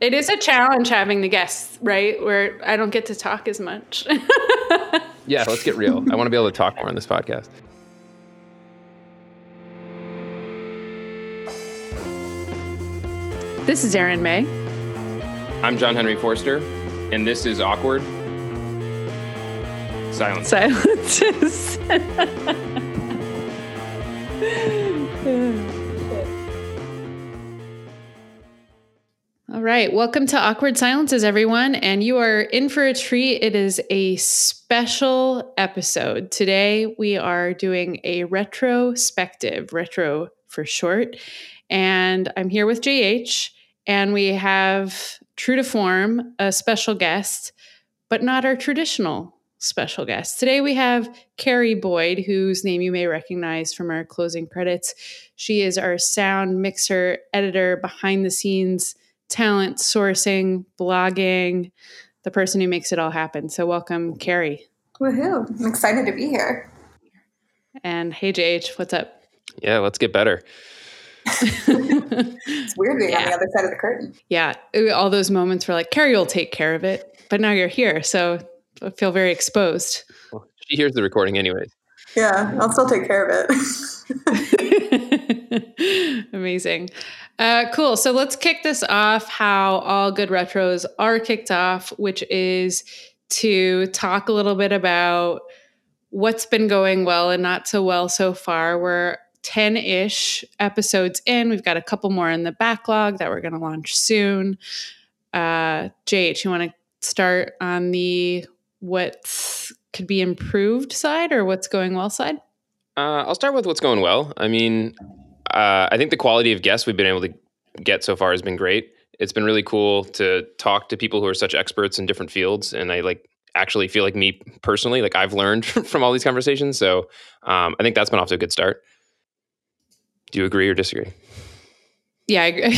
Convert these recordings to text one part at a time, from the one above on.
It is a challenge having the guests, right? Where I don't get to talk as much. yeah, let's get real. I want to be able to talk more on this podcast. This is Erin May. I'm John Henry Forster, and this is Awkward Silence. Silences. All right. Welcome to Awkward Silences, everyone. And you are in for a treat. It is a special episode. Today, we are doing a retrospective, retro for short. And I'm here with JH, and we have, true to form, a special guest, but not our traditional special guest. Today we have Carrie Boyd, whose name you may recognize from our closing credits. She is our sound mixer, editor, behind the scenes talent sourcing, blogging, the person who makes it all happen. So, welcome, Carrie. Woohoo! I'm excited to be here. And hey, JH, what's up? Yeah, let's get better. it's weird being yeah. on the other side of the curtain. Yeah, all those moments where like Carrie will take care of it, but now you're here, so I feel very exposed. Well, she hears the recording anyways. Yeah, I'll still take care of it. Amazing. Uh, cool. So let's kick this off how all good retros are kicked off, which is to talk a little bit about what's been going well and not so well so far. We're 10 ish episodes in. We've got a couple more in the backlog that we're going to launch soon. Uh, JH, you want to start on the what could be improved side or what's going well side? Uh, I'll start with what's going well. I mean, uh, I think the quality of guests we've been able to get so far has been great. It's been really cool to talk to people who are such experts in different fields, and I like actually feel like me personally, like I've learned from all these conversations. So um, I think that's been off to a good start. Do you agree or disagree? Yeah,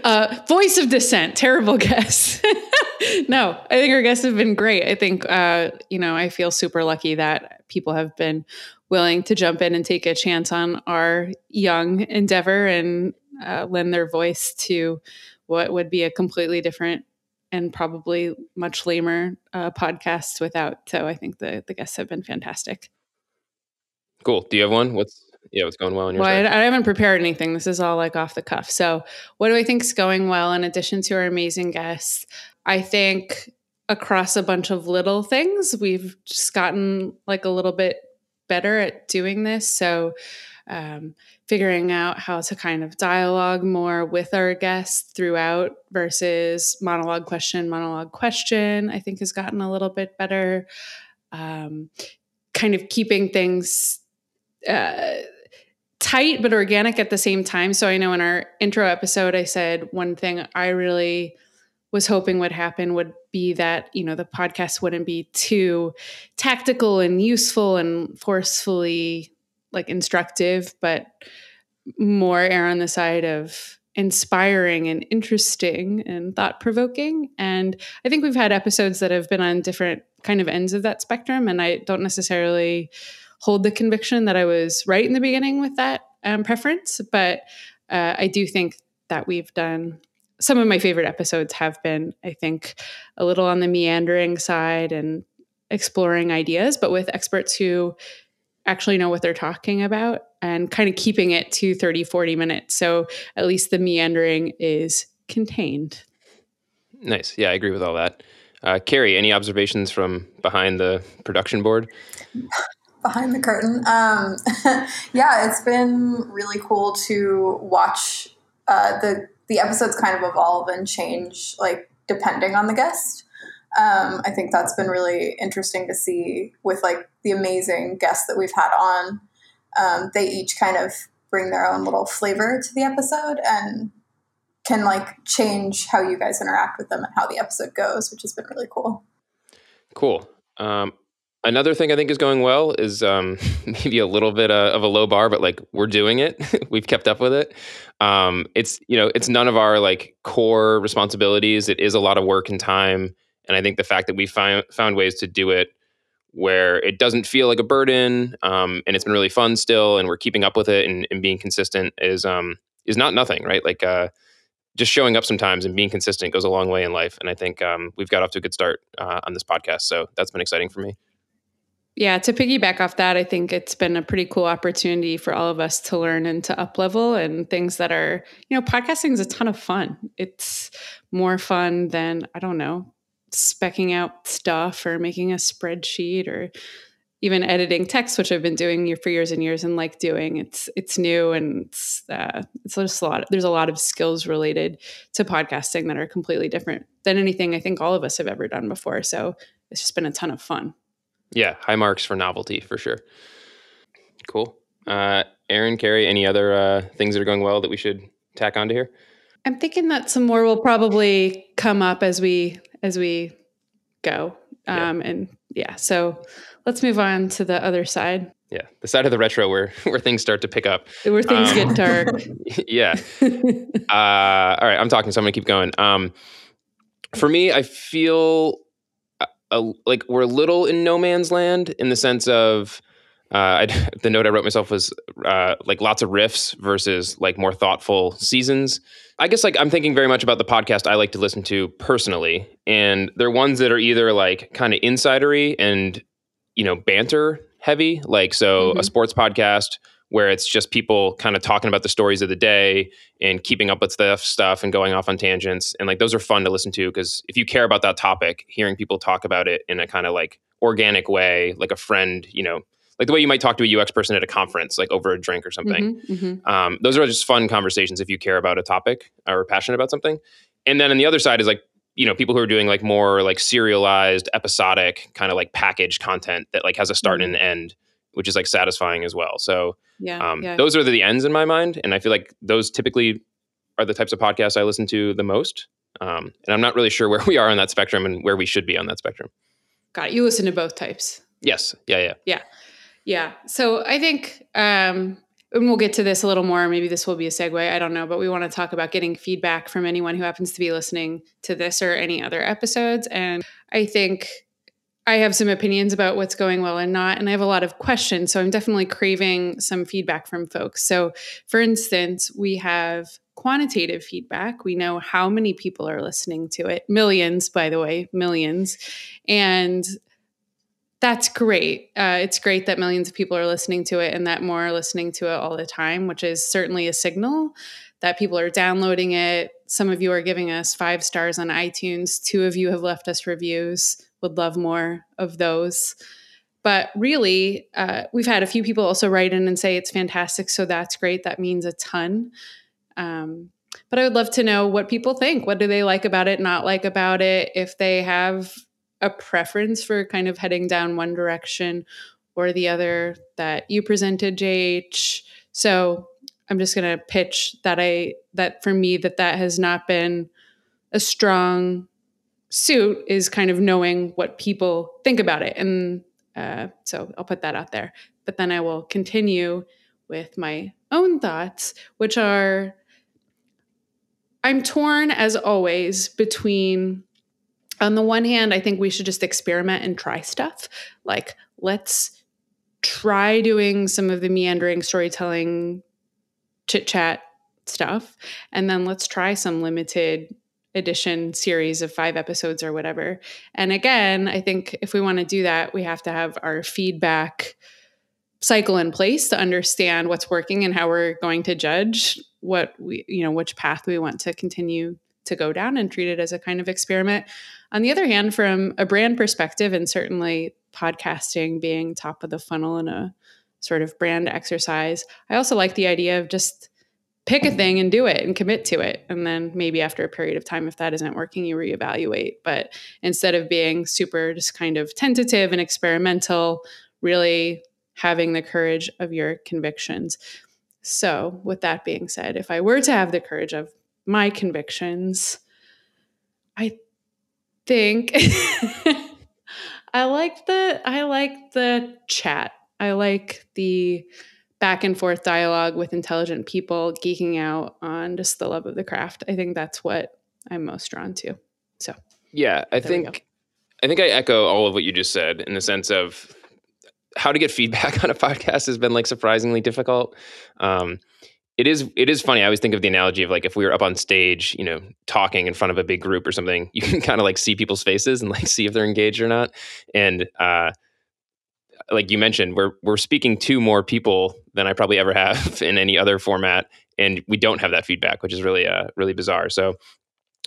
uh, voice of dissent. Terrible guess. no, I think our guests have been great. I think uh, you know I feel super lucky that people have been willing to jump in and take a chance on our young endeavor and uh, lend their voice to what would be a completely different and probably much lamer uh, podcast without. So I think the the guests have been fantastic. Cool. Do you have one? What's yeah, what's going well on your well? I, I haven't prepared anything. This is all like off the cuff. So, what do I think is going well? In addition to our amazing guests, I think across a bunch of little things, we've just gotten like a little bit better at doing this. So, um, figuring out how to kind of dialogue more with our guests throughout versus monologue question, monologue question, I think has gotten a little bit better. Um, kind of keeping things uh, tight but organic at the same time. So I know in our intro episode, I said one thing I really was hoping would happen would be that you know the podcast wouldn't be too tactical and useful and forcefully like instructive but more err on the side of inspiring and interesting and thought provoking and i think we've had episodes that have been on different kind of ends of that spectrum and i don't necessarily hold the conviction that i was right in the beginning with that um, preference but uh, i do think that we've done some of my favorite episodes have been, I think, a little on the meandering side and exploring ideas, but with experts who actually know what they're talking about and kind of keeping it to 30, 40 minutes. So at least the meandering is contained. Nice. Yeah, I agree with all that. Uh, Carrie, any observations from behind the production board? Behind the curtain. Um, yeah, it's been really cool to watch uh, the the episodes kind of evolve and change like depending on the guest. Um, I think that's been really interesting to see with like the amazing guests that we've had on. Um, they each kind of bring their own little flavor to the episode and can like change how you guys interact with them and how the episode goes, which has been really cool. Cool. Um, Another thing I think is going well is um, maybe a little bit uh, of a low bar, but like we're doing it. We've kept up with it. Um, it's you know it's none of our like core responsibilities. It is a lot of work and time, and I think the fact that we found found ways to do it where it doesn't feel like a burden, um, and it's been really fun still, and we're keeping up with it and, and being consistent is um, is not nothing, right? Like uh, just showing up sometimes and being consistent goes a long way in life. And I think um, we've got off to a good start uh, on this podcast. So that's been exciting for me. Yeah, to piggyback off that, I think it's been a pretty cool opportunity for all of us to learn and to up level and things that are, you know, podcasting is a ton of fun. It's more fun than, I don't know, specking out stuff or making a spreadsheet or even editing text, which I've been doing for years and years and like doing. It's it's new and it's uh, it's just a lot. There's a lot of skills related to podcasting that are completely different than anything I think all of us have ever done before. So it's just been a ton of fun. Yeah, high marks for novelty for sure. Cool. Uh, Erin, Carrie, any other uh, things that are going well that we should tack onto here? I'm thinking that some more will probably come up as we as we go. Um, yeah. And yeah, so let's move on to the other side. Yeah, the side of the retro where where things start to pick up, where things um, get dark. yeah. uh, all right, I'm talking, so I'm gonna keep going. Um, for me, I feel a, like we're a little in no man's land in the sense of uh, I, the note I wrote myself was uh, like lots of riffs versus like more thoughtful seasons. I guess like I'm thinking very much about the podcast I like to listen to personally, and they're ones that are either like kind of insidery and you know banter heavy, like so mm-hmm. a sports podcast where it's just people kind of talking about the stories of the day and keeping up with stuff stuff and going off on tangents and like those are fun to listen to because if you care about that topic hearing people talk about it in a kind of like organic way like a friend you know like the way you might talk to a ux person at a conference like over a drink or something mm-hmm, mm-hmm. Um, those are just fun conversations if you care about a topic or passionate about something and then on the other side is like you know people who are doing like more like serialized episodic kind of like package content that like has a start mm-hmm. and an end which is like satisfying as well so yeah, um, yeah. Those are the ends in my mind. And I feel like those typically are the types of podcasts I listen to the most. Um, and I'm not really sure where we are on that spectrum and where we should be on that spectrum. Got it. You listen to both types. Yes. Yeah. Yeah. Yeah. Yeah. So I think, um, and we'll get to this a little more. Maybe this will be a segue. I don't know, but we want to talk about getting feedback from anyone who happens to be listening to this or any other episodes. And I think I have some opinions about what's going well and not, and I have a lot of questions. So I'm definitely craving some feedback from folks. So, for instance, we have quantitative feedback. We know how many people are listening to it millions, by the way, millions. And that's great. Uh, it's great that millions of people are listening to it and that more are listening to it all the time, which is certainly a signal that people are downloading it. Some of you are giving us five stars on iTunes. Two of you have left us reviews would love more of those. But really, uh, we've had a few people also write in and say it's fantastic. So that's great. That means a ton. Um, but I would love to know what people think. What do they like about it, not like about it? If they have a preference for kind of heading down one direction or the other that you presented, JH. So I'm just going to pitch that I, that for me, that that has not been a strong suit is kind of knowing what people think about it. And uh, so I'll put that out there. But then I will continue with my own thoughts, which are I'm torn as always between, on the one hand, I think we should just experiment and try stuff. Like, let's try doing some of the meandering storytelling chit chat stuff. And then let's try some limited edition series of five episodes or whatever. And again, I think if we want to do that, we have to have our feedback cycle in place to understand what's working and how we're going to judge what we, you know, which path we want to continue to go down and treat it as a kind of experiment. On the other hand, from a brand perspective, and certainly podcasting being top of the funnel in a sort of brand exercise, I also like the idea of just pick a thing and do it and commit to it. And then maybe after a period of time, if that isn't working, you reevaluate. But instead of being super just kind of tentative and experimental, really having the courage of your convictions. So, with that being said, if I were to have the courage of my convictions, I think I like the I like the chat. I like the back and forth dialogue with intelligent people geeking out on just the love of the craft. I think that's what I'm most drawn to. So, yeah, I think I think I echo all of what you just said in the sense of how to get feedback on a podcast has been like surprisingly difficult. Um, it is it is funny. I always think of the analogy of like if we were up on stage, you know, talking in front of a big group or something, you can kind of like see people's faces and like see if they're engaged or not. And uh, like you mentioned, we're we're speaking to more people than I probably ever have in any other format, and we don't have that feedback, which is really uh, really bizarre. So,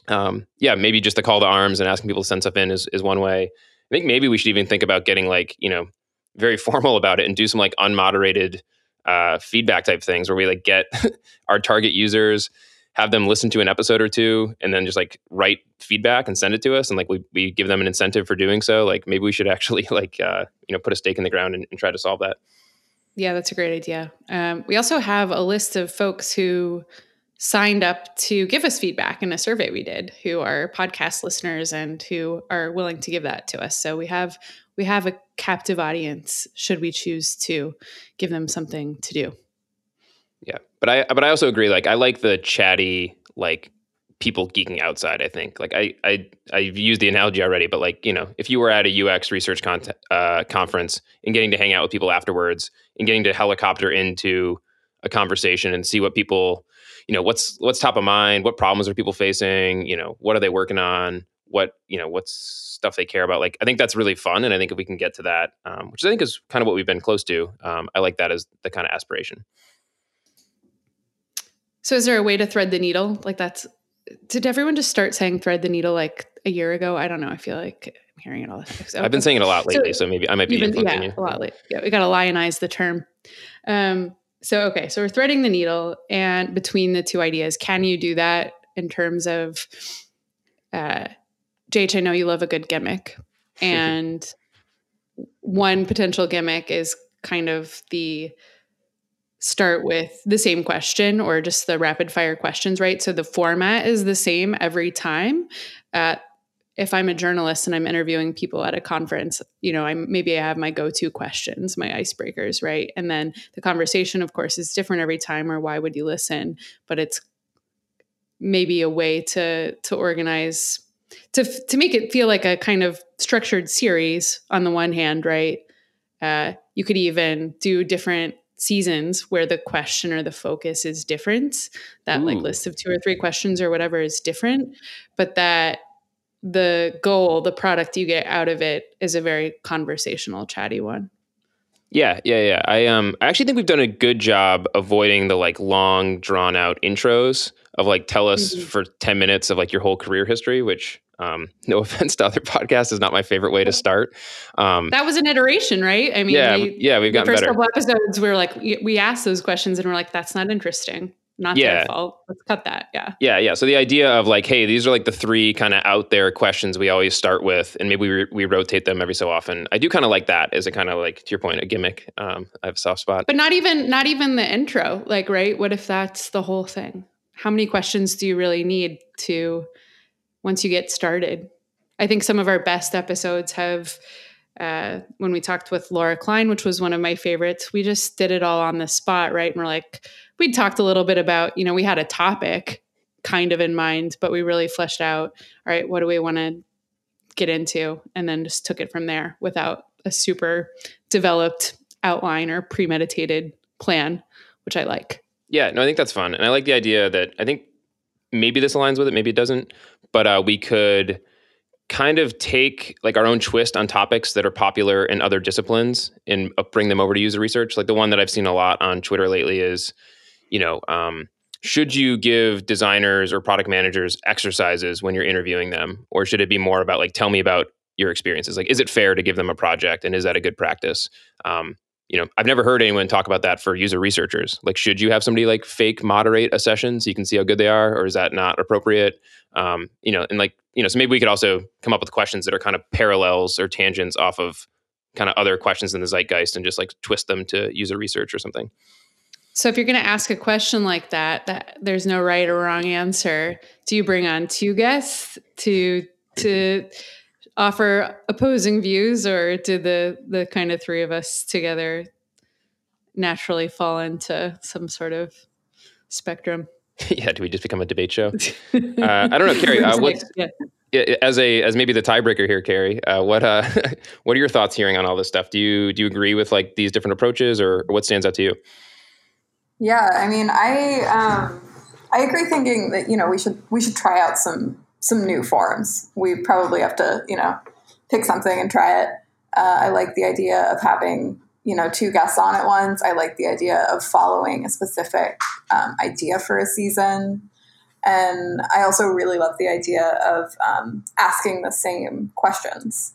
um, yeah, maybe just the call to arms and asking people to send stuff in is is one way. I think maybe we should even think about getting like you know very formal about it and do some like unmoderated uh, feedback type things where we like get our target users have them listen to an episode or two and then just like write feedback and send it to us and like we, we give them an incentive for doing so like maybe we should actually like uh, you know put a stake in the ground and, and try to solve that. Yeah that's a great idea. Um, we also have a list of folks who signed up to give us feedback in a survey we did who are podcast listeners and who are willing to give that to us. So we have we have a captive audience should we choose to give them something to do but i but i also agree like i like the chatty like people geeking outside i think. Like i i i've used the analogy already but like you know if you were at a ux research con- uh, conference and getting to hang out with people afterwards and getting to helicopter into a conversation and see what people you know what's what's top of mind what problems are people facing you know what are they working on what you know what's stuff they care about like i think that's really fun and i think if we can get to that um, which i think is kind of what we've been close to um, i like that as the kind of aspiration so is there a way to thread the needle like that's did everyone just start saying thread the needle like a year ago i don't know i feel like i'm hearing it all the time so, i've been saying it a lot lately so, so maybe i might be been, yeah, you. a lot late. yeah we got to lionize the term um, so okay so we're threading the needle and between the two ideas can you do that in terms of uh, JH, I know you love a good gimmick. And one potential gimmick is kind of the start with the same question or just the rapid fire questions, right? So the format is the same every time. Uh, if I'm a journalist and I'm interviewing people at a conference, you know, I maybe I have my go-to questions, my icebreakers, right? And then the conversation, of course, is different every time. Or why would you listen? But it's maybe a way to to organize to to make it feel like a kind of structured series on the one hand, right? Uh, you could even do different seasons where the question or the focus is different. That Ooh. like list of two or three questions or whatever is different, but that the goal, the product you get out of it is a very conversational, chatty one. Yeah, yeah, yeah. I um I actually think we've done a good job avoiding the like long drawn out intros of like tell us mm-hmm. for 10 minutes of like your whole career history, which um, no offense to other podcasts, is not my favorite way to start. Um, that was an iteration, right? I mean, yeah, we, yeah, we've got first better. couple episodes. We were like, we asked those questions, and we're like, that's not interesting. Not yeah. their fault. Let's cut that. Yeah. Yeah, yeah. So the idea of like, hey, these are like the three kind of out there questions we always start with, and maybe we, we rotate them every so often. I do kind of like that as a kind of like to your point, a gimmick. Um, I have a soft spot, but not even not even the intro. Like, right? What if that's the whole thing? How many questions do you really need to once you get started? I think some of our best episodes have uh, when we talked with Laura Klein, which was one of my favorites, we just did it all on the spot, right? And we're like, we talked a little bit about, you know, we had a topic kind of in mind, but we really fleshed out, all right, what do we want to get into? And then just took it from there without a super developed outline or premeditated plan, which I like. Yeah, no, I think that's fun. And I like the idea that I think maybe this aligns with it, maybe it doesn't, but uh, we could kind of take like our own twist on topics that are popular in other disciplines and uh, bring them over to user research. Like the one that I've seen a lot on Twitter lately is, you know, um, should you give designers or product managers exercises when you're interviewing them, or should it be more about like tell me about your experiences? Like, is it fair to give them a project, and is that a good practice? Um, you know, I've never heard anyone talk about that for user researchers. Like, should you have somebody like fake moderate a session so you can see how good they are, or is that not appropriate? Um, you know, and like, you know, so maybe we could also come up with questions that are kind of parallels or tangents off of kind of other questions in the zeitgeist and just like twist them to user research or something. So if you're going to ask a question like that, that there's no right or wrong answer, do you bring on two guests to to offer opposing views, or do the the kind of three of us together naturally fall into some sort of spectrum? yeah, do we just become a debate show? uh, I don't know, Carrie. Uh, what, yeah. As a as maybe the tiebreaker here, Carrie, uh, what uh, what are your thoughts hearing on all this stuff? Do you do you agree with like these different approaches, or, or what stands out to you? Yeah, I mean, I um, I agree. Thinking that you know we should we should try out some some new forms. We probably have to you know pick something and try it. Uh, I like the idea of having you know two guests on at once. I like the idea of following a specific um, idea for a season. And I also really love the idea of um, asking the same questions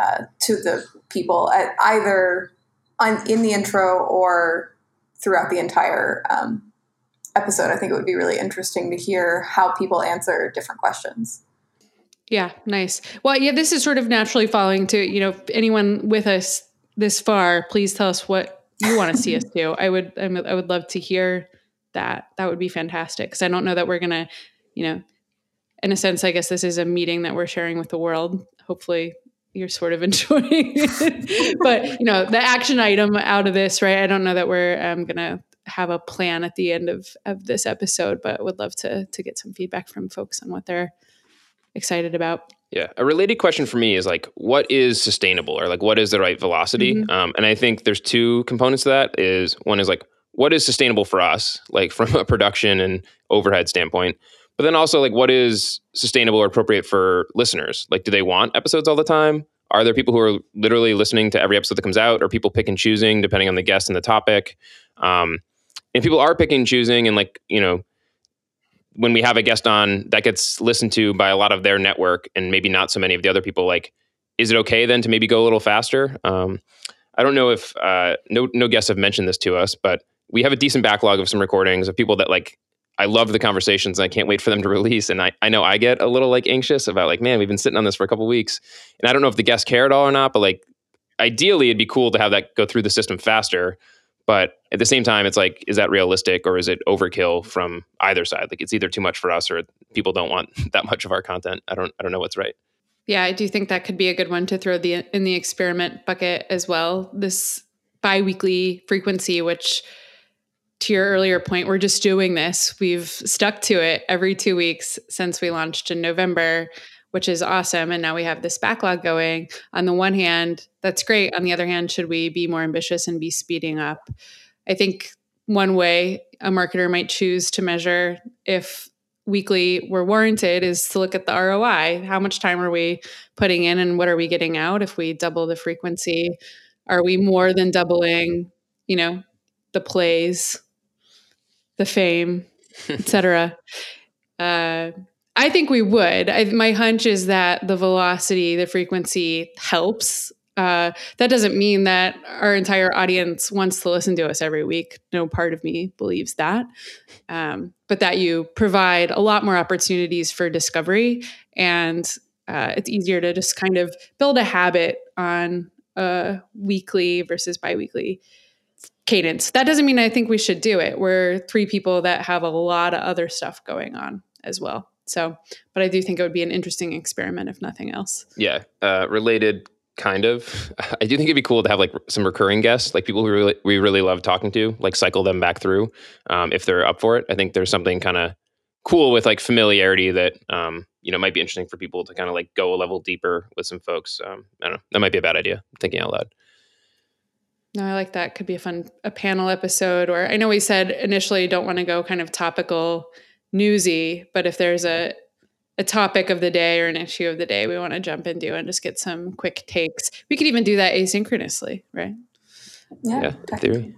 uh, to the people at either on, in the intro or throughout the entire um, episode. I think it would be really interesting to hear how people answer different questions. Yeah, nice. Well, yeah, this is sort of naturally following to, you know, anyone with us this far, please tell us what you want to see us do. I would I would love to hear that. That would be fantastic cuz I don't know that we're going to, you know, in a sense I guess this is a meeting that we're sharing with the world. Hopefully you're sort of enjoying it. but, you know, the action item out of this, right? I don't know that we're um, going to have a plan at the end of of this episode, but would love to to get some feedback from folks on what they're excited about. Yeah, a related question for me is like, what is sustainable, or like, what is the right velocity? Mm-hmm. Um, and I think there's two components to that. Is one is like, what is sustainable for us, like from a production and overhead standpoint, but then also like, what is sustainable or appropriate for listeners? Like, do they want episodes all the time? Are there people who are literally listening to every episode that comes out, or people pick and choosing depending on the guest and the topic? Um, and people are picking and choosing, and like you know, when we have a guest on that gets listened to by a lot of their network and maybe not so many of the other people, like, is it okay then to maybe go a little faster? Um, I don't know if uh, no no guests have mentioned this to us, but we have a decent backlog of some recordings of people that like I love the conversations and I can't wait for them to release. And I, I know I get a little like anxious about like, man, we've been sitting on this for a couple weeks. And I don't know if the guests care at all or not, but like ideally it'd be cool to have that go through the system faster. But at the same time, it's like, is that realistic or is it overkill from either side? Like it's either too much for us or people don't want that much of our content. I don't I don't know what's right. Yeah, I do think that could be a good one to throw the in the experiment bucket as well. This biweekly frequency, which to your earlier point, we're just doing this. We've stuck to it every two weeks since we launched in November, which is awesome. And now we have this backlog going. On the one hand, that's great. On the other hand, should we be more ambitious and be speeding up? I think one way a marketer might choose to measure if weekly were warranted is to look at the ROI. How much time are we putting in and what are we getting out? If we double the frequency, are we more than doubling, you know, the plays the fame, etc. Uh, I think we would. I, my hunch is that the velocity, the frequency helps. Uh, that doesn't mean that our entire audience wants to listen to us every week. No part of me believes that. Um, but that you provide a lot more opportunities for discovery, and uh, it's easier to just kind of build a habit on a weekly versus biweekly cadence. That doesn't mean I think we should do it. We're three people that have a lot of other stuff going on as well. So, but I do think it would be an interesting experiment, if nothing else. Yeah, uh, related kind of. I do think it'd be cool to have like some recurring guests, like people who really, we really love talking to, like cycle them back through um, if they're up for it. I think there's something kind of cool with like familiarity that um, you know might be interesting for people to kind of like go a level deeper with some folks. Um, I don't know. That might be a bad idea. I'm thinking out loud. No, I like that. Could be a fun a panel episode. Or I know we said initially don't want to go kind of topical, newsy, but if there's a a topic of the day or an issue of the day we want to jump into and just get some quick takes. We could even do that asynchronously, right? Yeah, yeah theory.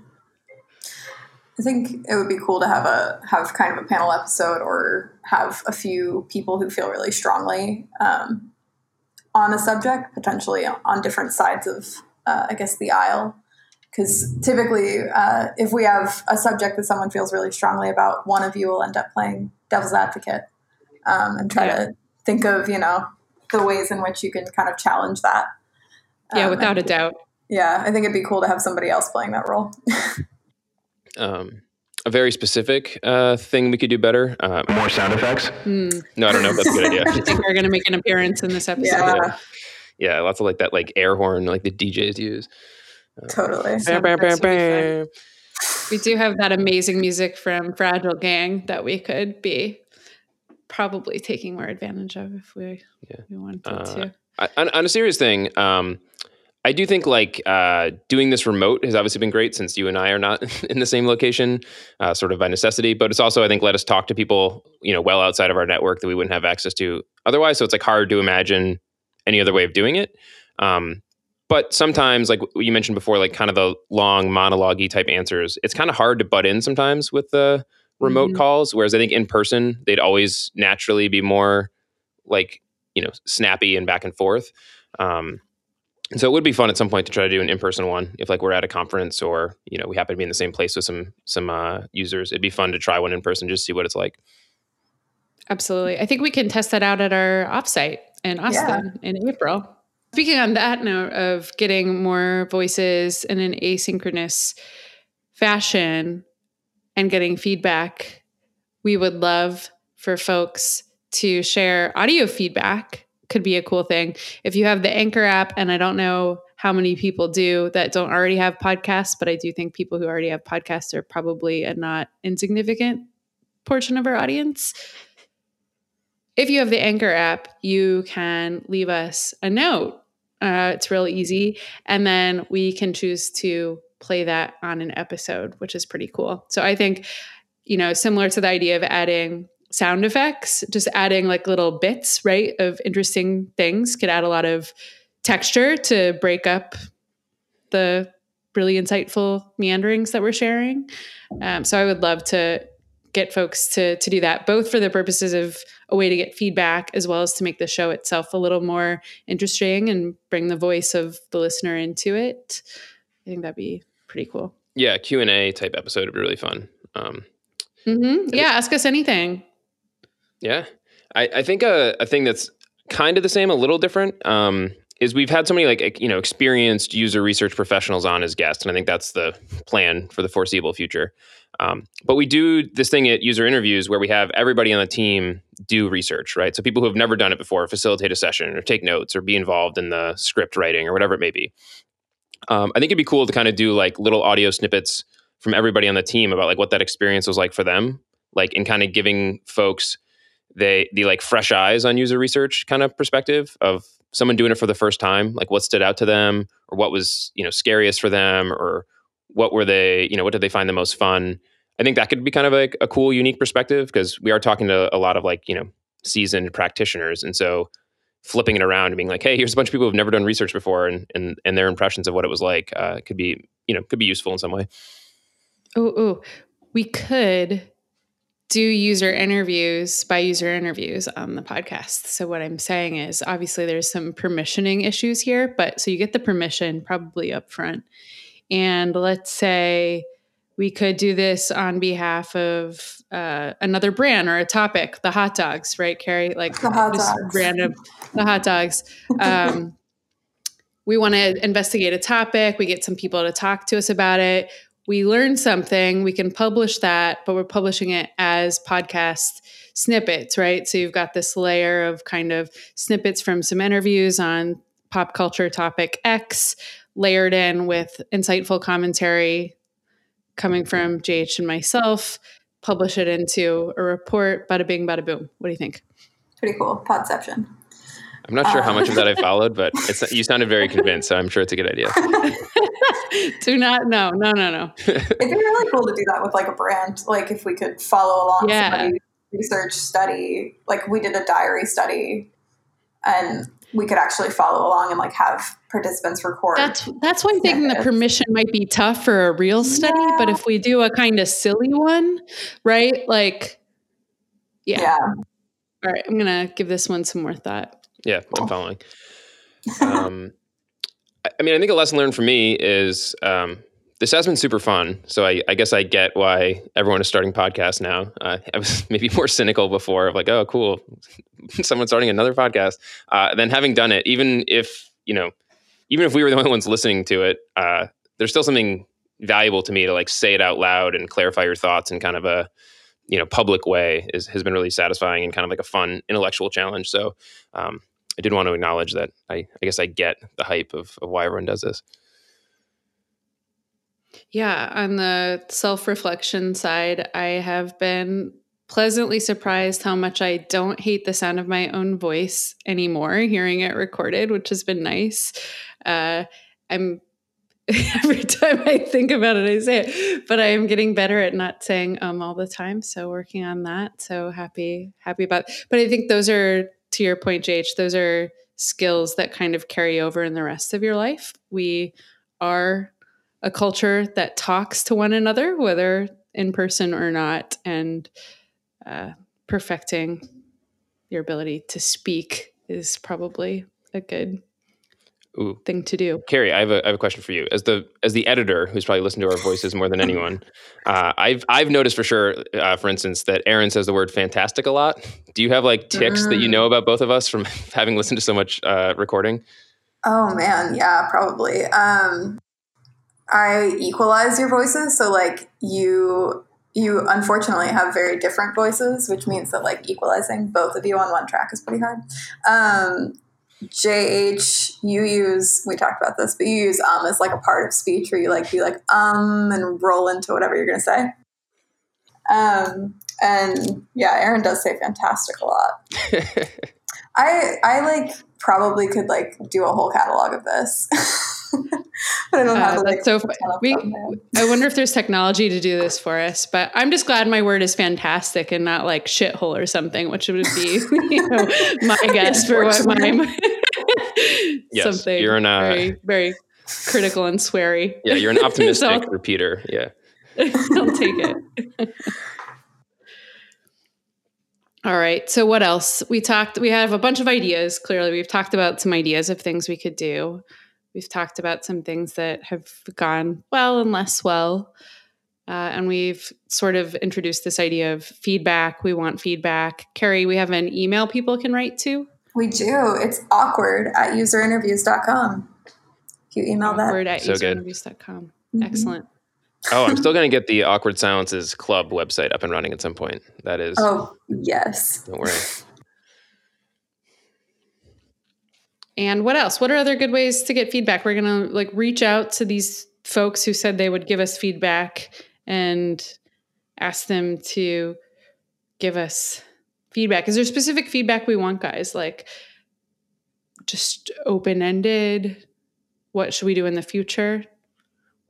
I think it would be cool to have a have kind of a panel episode or have a few people who feel really strongly um, on a subject, potentially on different sides of, uh, I guess, the aisle because typically uh, if we have a subject that someone feels really strongly about one of you will end up playing devil's advocate um, and try yeah. to think of you know the ways in which you can kind of challenge that yeah um, without a doubt yeah i think it'd be cool to have somebody else playing that role um, a very specific uh, thing we could do better. Uh, More sound effects? Mm. No, I don't know if that's a good idea. I think we're going to make an appearance in this episode. Yeah. yeah. yeah. lots of like that, like air horn, like the DJs use. Totally. Bam, bam, bam, bam. We do have that amazing music from Fragile Gang that we could be probably taking more advantage of if we, yeah. we wanted uh, to. on, on, a serious thing, um, I do think like uh, doing this remote has obviously been great since you and I are not in the same location, uh, sort of by necessity. But it's also I think let us talk to people you know well outside of our network that we wouldn't have access to otherwise. So it's like hard to imagine any other way of doing it. Um, but sometimes, like you mentioned before, like kind of the long monologue type answers, it's kind of hard to butt in sometimes with the remote mm-hmm. calls. Whereas I think in person, they'd always naturally be more like you know snappy and back and forth. Um, and so it would be fun at some point to try to do an in-person one if like we're at a conference or you know we happen to be in the same place with some some uh, users. It'd be fun to try one in person just see what it's like. Absolutely, I think we can test that out at our offsite in Austin yeah. in April. Speaking on that note of getting more voices in an asynchronous fashion and getting feedback, we would love for folks to share audio feedback could be a cool thing. If you have the Anchor app, and I don't know how many people do that don't already have podcasts, but I do think people who already have podcasts are probably a not insignificant portion of our audience. If you have the Anchor app, you can leave us a note. Uh, it's real easy. And then we can choose to play that on an episode, which is pretty cool. So I think, you know, similar to the idea of adding sound effects, just adding like little bits, right, of interesting things could add a lot of texture to break up the really insightful meanderings that we're sharing. Um, so I would love to get folks to to do that, both for the purposes of a way to get feedback, as well as to make the show itself a little more interesting and bring the voice of the listener into it. I think that'd be pretty cool. Yeah, Q and A type episode would be really fun. Um, mm-hmm. Yeah, ask us anything. Yeah, I, I think a, a thing that's kind of the same, a little different, um, is we've had so many like you know experienced user research professionals on as guests, and I think that's the plan for the foreseeable future. Um, but we do this thing at user interviews where we have everybody on the team do research, right? So people who have never done it before facilitate a session or take notes or be involved in the script writing or whatever it may be. Um, I think it'd be cool to kind of do like little audio snippets from everybody on the team about like what that experience was like for them, like in kind of giving folks they the like fresh eyes on user research kind of perspective of someone doing it for the first time, like what stood out to them or what was you know scariest for them or what were they you know what did they find the most fun. I think that could be kind of like a cool, unique perspective because we are talking to a lot of like you know seasoned practitioners, and so flipping it around and being like, hey, here's a bunch of people who've never done research before, and and and their impressions of what it was like uh, could be you know could be useful in some way. Oh, oh, we could do user interviews by user interviews on the podcast. So what I'm saying is obviously there's some permissioning issues here, but so you get the permission probably up front. And let's say we could do this on behalf of uh, another brand or a topic, the hot dogs, right, Carrie? Like the hot dogs. random the hot dogs. Um, we want to investigate a topic. We get some people to talk to us about it we learn something, we can publish that, but we're publishing it as podcast snippets, right? So you've got this layer of kind of snippets from some interviews on pop culture topic X, layered in with insightful commentary coming from JH and myself, publish it into a report, bada bing, bada boom. What do you think? Pretty cool. Podception. I'm not sure how much of that I um. followed, but it's, you sounded very convinced, so I'm sure it's a good idea. Do not, no, no, no, no. It'd be really cool to do that with like a brand. Like if we could follow along yeah. somebody's research study, like we did a diary study, and we could actually follow along and like have participants record. That's that's why thinking the permission might be tough for a real study, yeah. but if we do a kind of silly one, right? Like, yeah. yeah. All right, I'm gonna give this one some more thought. Yeah, I'm following. Um, I mean, I think a lesson learned for me is um, this has been super fun. So I, I, guess I get why everyone is starting podcasts now. Uh, I was maybe more cynical before of like, oh, cool, someone's starting another podcast. Uh, then having done it, even if you know, even if we were the only ones listening to it, uh, there's still something valuable to me to like say it out loud and clarify your thoughts in kind of a you know public way is has been really satisfying and kind of like a fun intellectual challenge. So um, I did want to acknowledge that I, I guess I get the hype of, of why everyone does this. Yeah, on the self reflection side, I have been pleasantly surprised how much I don't hate the sound of my own voice anymore, hearing it recorded, which has been nice. Uh, I'm every time I think about it, I say it, but I am getting better at not saying um all the time. So working on that. So happy, happy about. But I think those are to your point, JH. Those are skills that kind of carry over in the rest of your life. We are a culture that talks to one another, whether in person or not, and uh, perfecting your ability to speak is probably a good Ooh. thing to do. Carrie, I have, a, I have a question for you. As the as the editor, who's probably listened to our voices more than anyone, uh, I've I've noticed for sure, uh, for instance, that Erin says the word "fantastic" a lot. Do you have like ticks mm. that you know about both of us from having listened to so much uh, recording? Oh man, yeah, probably. Um, I equalize your voices, so like you you unfortunately have very different voices, which means that like equalizing both of you on one track is pretty hard. Um, JH, you use, we talked about this, but you use um as like a part of speech where you like be like um and roll into whatever you're going to say. Um, and yeah, Erin does say fantastic a lot. I, I like probably could like do a whole catalog of this. but I don't have uh, like, so we, I wonder if there's technology to do this for us, but I'm just glad my word is fantastic and not like shithole or something, which would be you know, my guess for what my yes, something you're an, uh, very very critical and sweary. Yeah, you're an optimistic so, repeater. Yeah, I'll take it. All right. So what else? We talked we have a bunch of ideas. Clearly, we've talked about some ideas of things we could do. We've talked about some things that have gone well and less well. Uh, and we've sort of introduced this idea of feedback. We want feedback. Carrie, we have an email people can write to. We do. It's awkward at userinterviews.com. If you email awkward that. at so userinterviews.com. Mm-hmm. Excellent. Oh, I'm still going to get the Awkward Silences Club website up and running at some point. That is. Oh, yes. Don't worry. And what else? What are other good ways to get feedback? We're going to like reach out to these folks who said they would give us feedback and ask them to give us feedback. Is there specific feedback we want, guys? Like just open ended? What should we do in the future?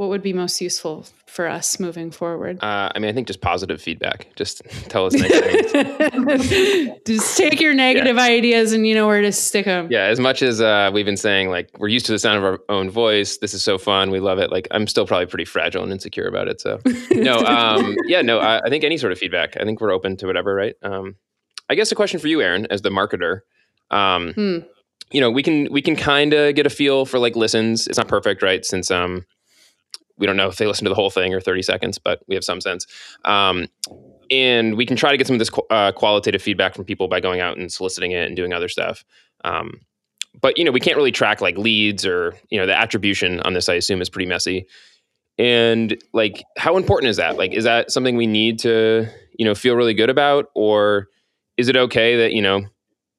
What would be most useful for us moving forward? Uh, I mean, I think just positive feedback. Just tell us nice things. just take your negative yeah. ideas and you know where to stick them. Yeah, as much as uh, we've been saying, like we're used to the sound of our own voice. This is so fun. We love it. Like I'm still probably pretty fragile and insecure about it. So no, um, yeah, no. I, I, think any sort of feedback. I think we're open to whatever. Right. Um, I guess a question for you, Erin, as the marketer. Um, hmm. You know, we can we can kind of get a feel for like listens. It's not perfect, right? Since um, we don't know if they listen to the whole thing or 30 seconds, but we have some sense. Um, and we can try to get some of this uh, qualitative feedback from people by going out and soliciting it and doing other stuff. Um, but you know, we can't really track like leads or you know the attribution on this. I assume is pretty messy. And like, how important is that? Like, is that something we need to you know feel really good about, or is it okay that you know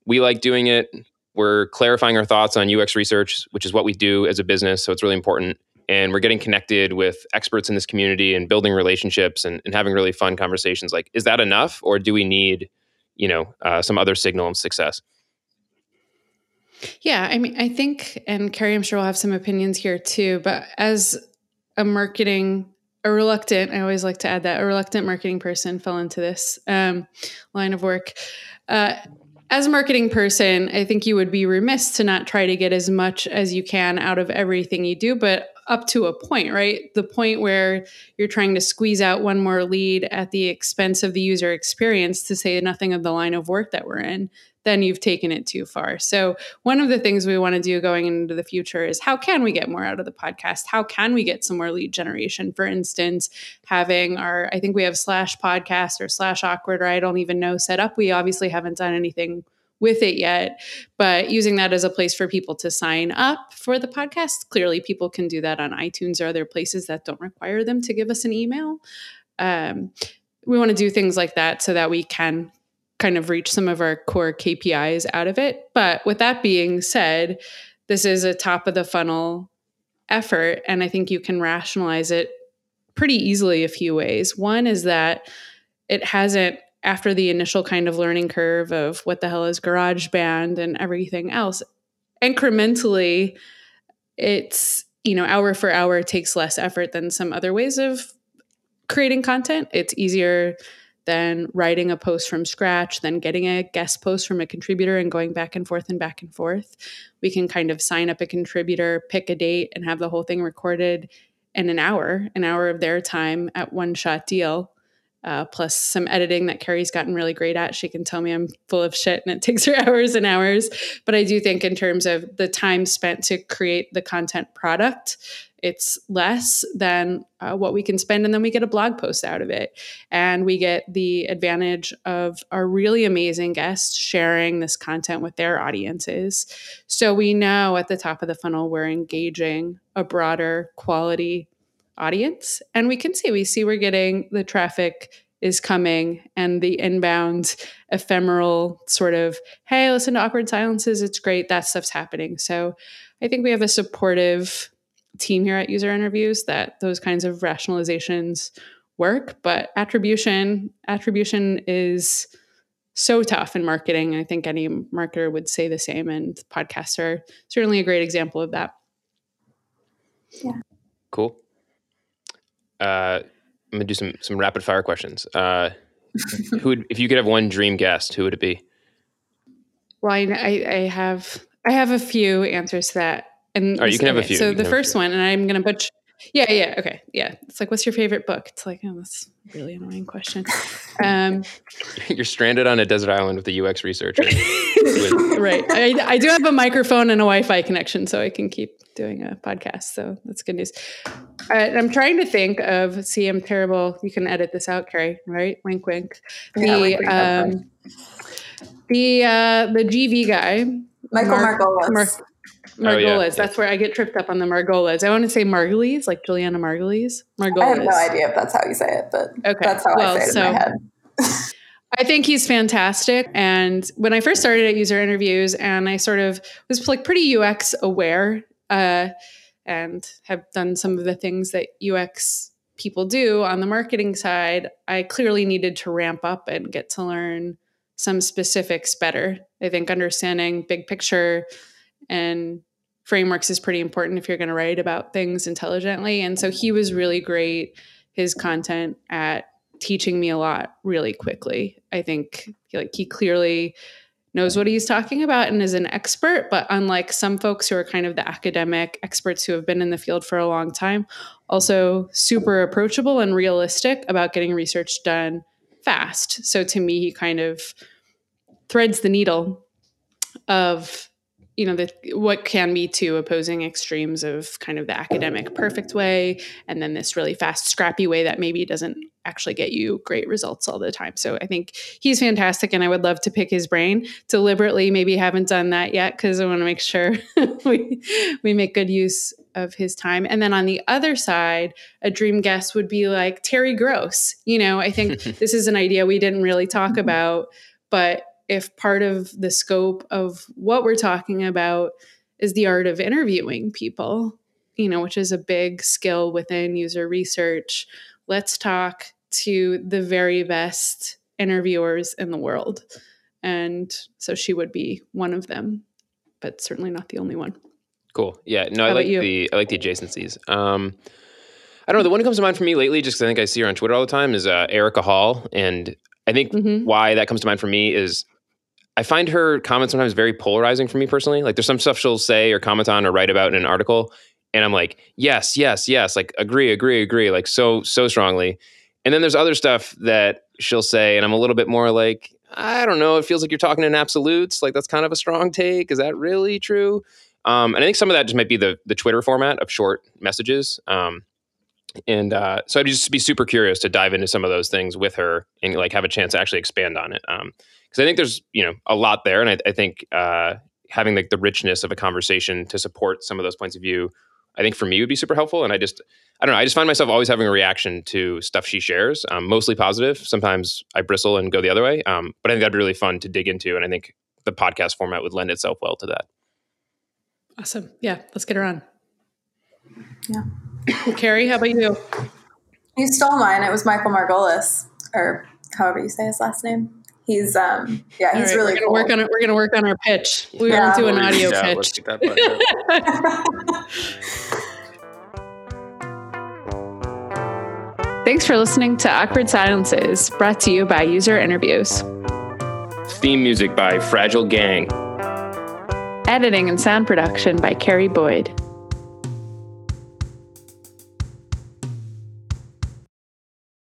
we like doing it? We're clarifying our thoughts on UX research, which is what we do as a business. So it's really important and we're getting connected with experts in this community and building relationships and, and having really fun conversations like is that enough or do we need you know uh, some other signal of success? Yeah i mean i think and carrie i'm sure we'll have some opinions here too but as a marketing a reluctant i always like to add that a reluctant marketing person fell into this um, line of work. Uh, as a marketing person, I think you would be remiss to not try to get as much as you can out of everything you do, but up to a point, right? The point where you're trying to squeeze out one more lead at the expense of the user experience, to say nothing of the line of work that we're in, then you've taken it too far. So, one of the things we want to do going into the future is how can we get more out of the podcast? How can we get some more lead generation? For instance, having our, I think we have slash podcast or slash awkward, or I don't even know set up. We obviously haven't done anything with it yet, but using that as a place for people to sign up for the podcast. Clearly, people can do that on iTunes or other places that don't require them to give us an email. Um, we want to do things like that so that we can kind of reach some of our core KPIs out of it. But with that being said, this is a top of the funnel effort, and I think you can rationalize it pretty easily a few ways. One is that it hasn't after the initial kind of learning curve of what the hell is GarageBand and everything else, incrementally, it's you know, hour for hour takes less effort than some other ways of creating content. It's easier than writing a post from scratch, then getting a guest post from a contributor and going back and forth and back and forth. We can kind of sign up a contributor, pick a date, and have the whole thing recorded in an hour, an hour of their time at one shot deal uh, plus some editing that Carrie's gotten really great at. She can tell me I'm full of shit and it takes her hours and hours. But I do think, in terms of the time spent to create the content product, it's less than uh, what we can spend. And then we get a blog post out of it. And we get the advantage of our really amazing guests sharing this content with their audiences. So we know at the top of the funnel, we're engaging a broader quality audience and we can see we see we're getting the traffic is coming and the inbound ephemeral sort of hey listen to awkward silences it's great that stuff's happening. So i think we have a supportive team here at user interviews that those kinds of rationalizations work but attribution attribution is so tough in marketing i think any marketer would say the same and podcasts are certainly a great example of that. Yeah. Cool uh, I'm gonna do some some rapid fire questions. Uh, who would, if you could have one dream guest, who would it be? Well, I, I have I have a few answers to that. And right, you can have a few. So the first one, and I'm gonna butch. Yeah, yeah, okay, yeah. It's like, what's your favorite book? It's like, oh, that's a really annoying question. Um, You're stranded on a desert island with a UX researcher. right. I, I do have a microphone and a Wi-Fi connection, so I can keep doing a podcast. So that's good news. Uh, I'm trying to think of. See, I'm terrible. You can edit this out, Carrie. Right? Wink, wink. The yeah, um, the uh, the GV guy, Michael Mar- Margolis. Mar- Margolis. Oh, yeah. That's where I get tripped up on the Margolis. I want to say Margulies, like Julianna Margulies. Margolis. I have no idea if that's how you say it, but okay. that's how well, I say it so, in my head. I think he's fantastic. And when I first started at user interviews, and I sort of was like pretty UX aware uh, and have done some of the things that UX people do on the marketing side, I clearly needed to ramp up and get to learn some specifics better. I think understanding big picture and frameworks is pretty important if you're going to write about things intelligently. And so he was really great, his content at teaching me a lot really quickly. I think like he clearly knows what he's talking about and is an expert. But unlike some folks who are kind of the academic experts who have been in the field for a long time, also super approachable and realistic about getting research done fast. So to me, he kind of threads the needle of you know the what can be two opposing extremes of kind of the academic perfect way and then this really fast scrappy way that maybe doesn't actually get you great results all the time. So i think he's fantastic and i would love to pick his brain. Deliberately maybe haven't done that yet because i want to make sure we we make good use of his time. And then on the other side a dream guest would be like terry gross you know? I think this is an idea we didn't really talk mm-hmm. about but if part of the scope of what we're talking about is the art of interviewing people, you know, which is a big skill within user research, let's talk to the very best interviewers in the world. And so she would be one of them, but certainly not the only one. Cool. Yeah. No, How I like the I like the adjacencies. Um, I don't know. The one who comes to mind for me lately, just because I think I see her on Twitter all the time, is uh, Erika Hall, and I think mm-hmm. why that comes to mind for me is I find her comments sometimes very polarizing for me personally. Like there's some stuff she'll say or comment on or write about in an article, and I'm like, yes, yes, yes, like agree, agree, agree, like so, so strongly. And then there's other stuff that she'll say, and I'm a little bit more like, I don't know, it feels like you're talking in absolutes. Like that's kind of a strong take. Is that really true? Um, and I think some of that just might be the the Twitter format of short messages. Um, and uh, so I'd just be super curious to dive into some of those things with her and like have a chance to actually expand on it. Um, because I think there's you know a lot there, and I, I think uh, having like the richness of a conversation to support some of those points of view, I think for me would be super helpful. And I just I don't know, I just find myself always having a reaction to stuff she shares, um, mostly positive. Sometimes I bristle and go the other way, um, but I think that'd be really fun to dig into, and I think the podcast format would lend itself well to that. Awesome, yeah, let's get her on. Yeah, Carrie, how about you? You stole mine. It was Michael Margolis, or however you say his last name he's um yeah he's right, really we're gonna cool. work on it we're gonna work on our pitch. We're yeah. gonna do an audio yeah, pitch. thanks for listening to awkward silences brought to you by user interviews. Theme music by fragile gang. Editing and sound production by carrie boyd.